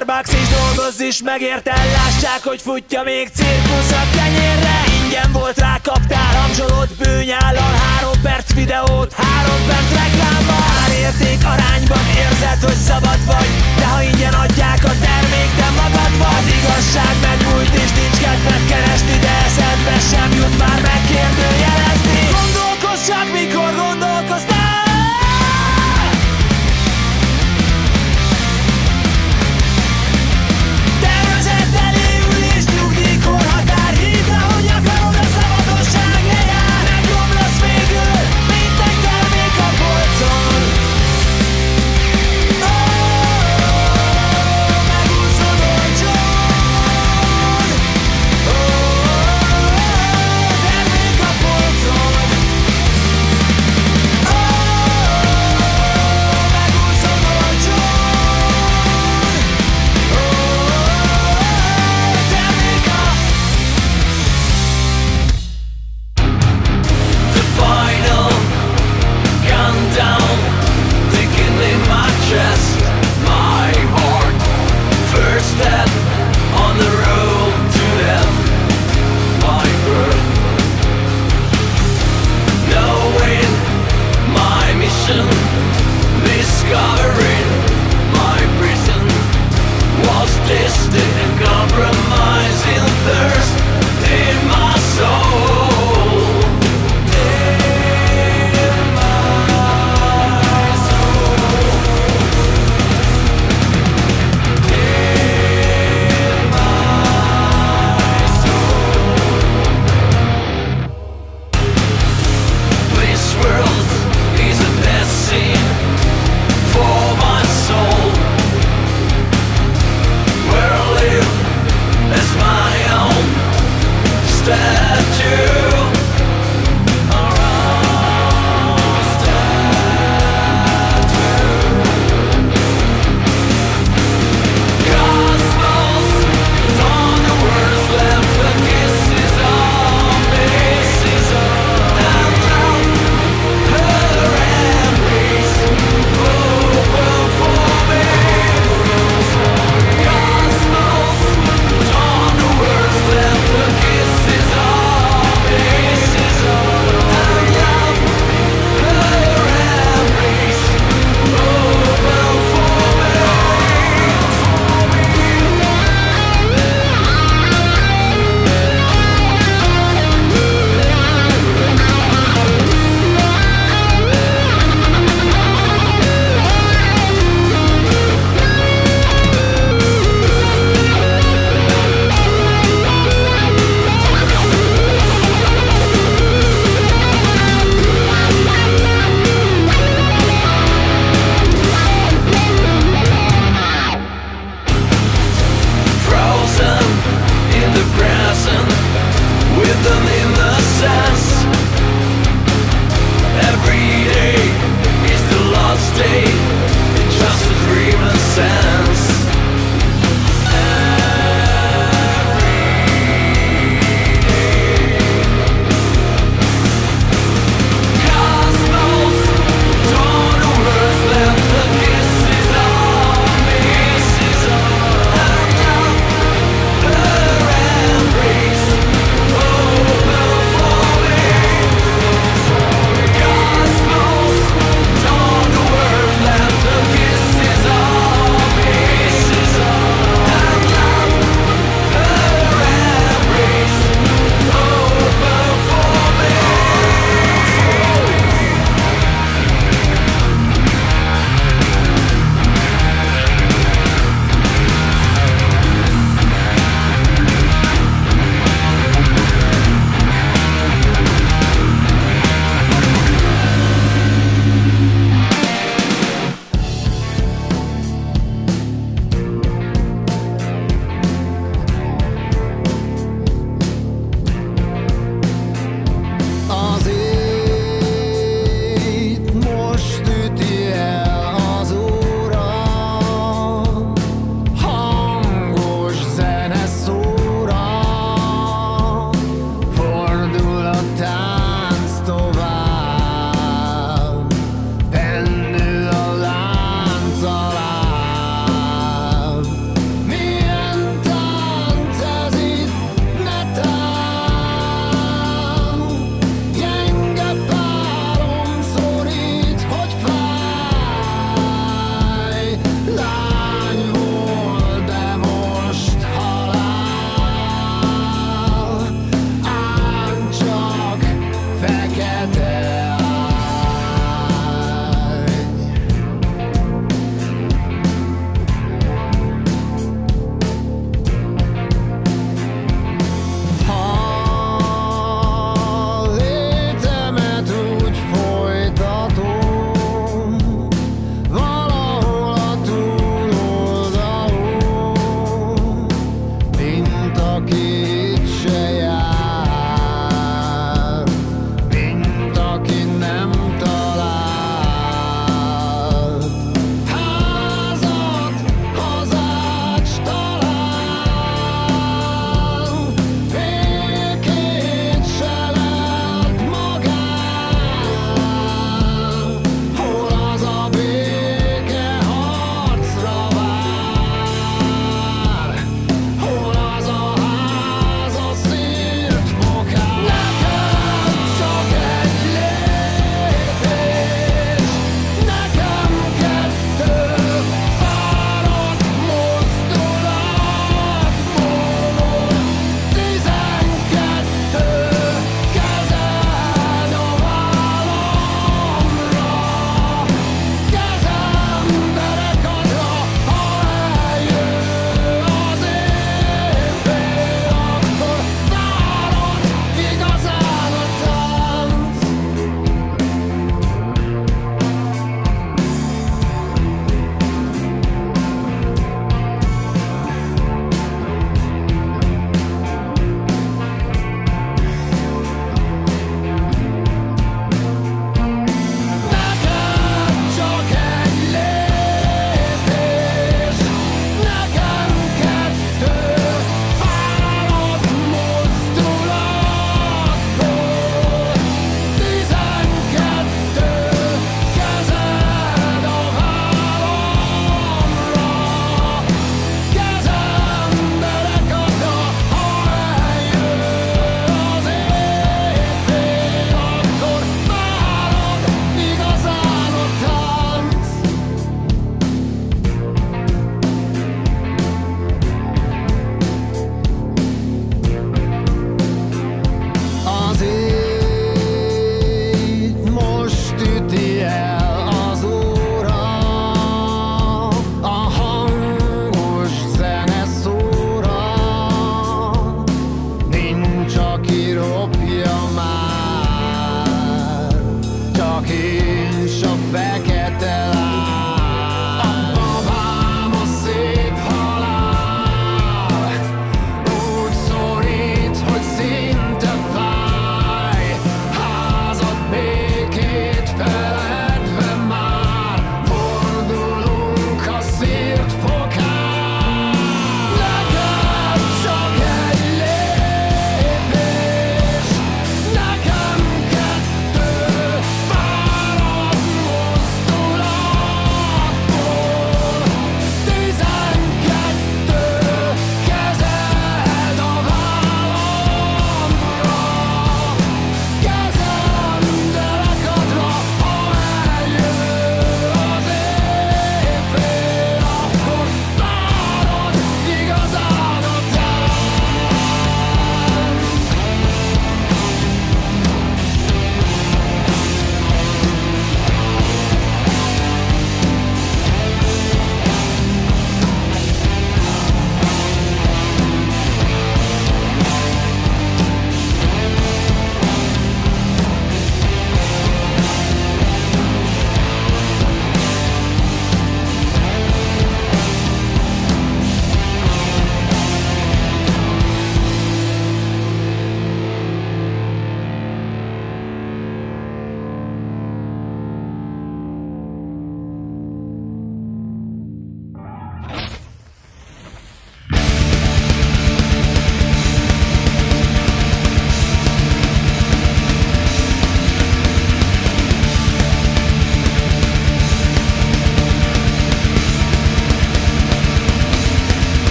Starbucks és dolgozz is megérte Lássák, hogy futja még cirkusz a kenyérre. Ingyen volt rá, kaptál hamzsolót bőnyállal Három perc videót, három perc reklámmal Árérték arányban érzed, hogy szabad vagy. De ha ingyen adják a termék, te magad vagy Az igazság megmúlt és nincs kedved keresni De eszedbe sem jut már megkérdőjelezni. Gondolkozz csak, mikor gondolkoztál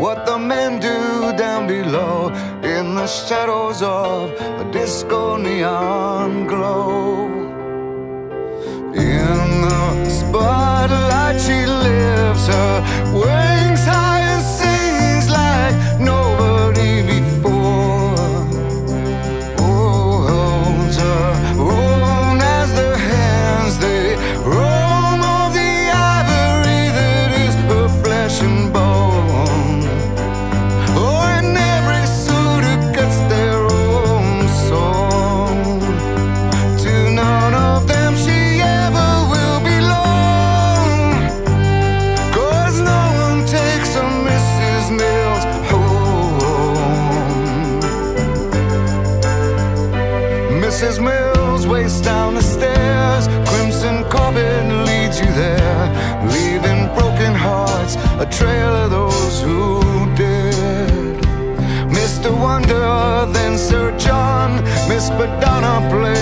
what the men do down below in the shadows of a disco neon glow. In the spotlight, she lives her way. my place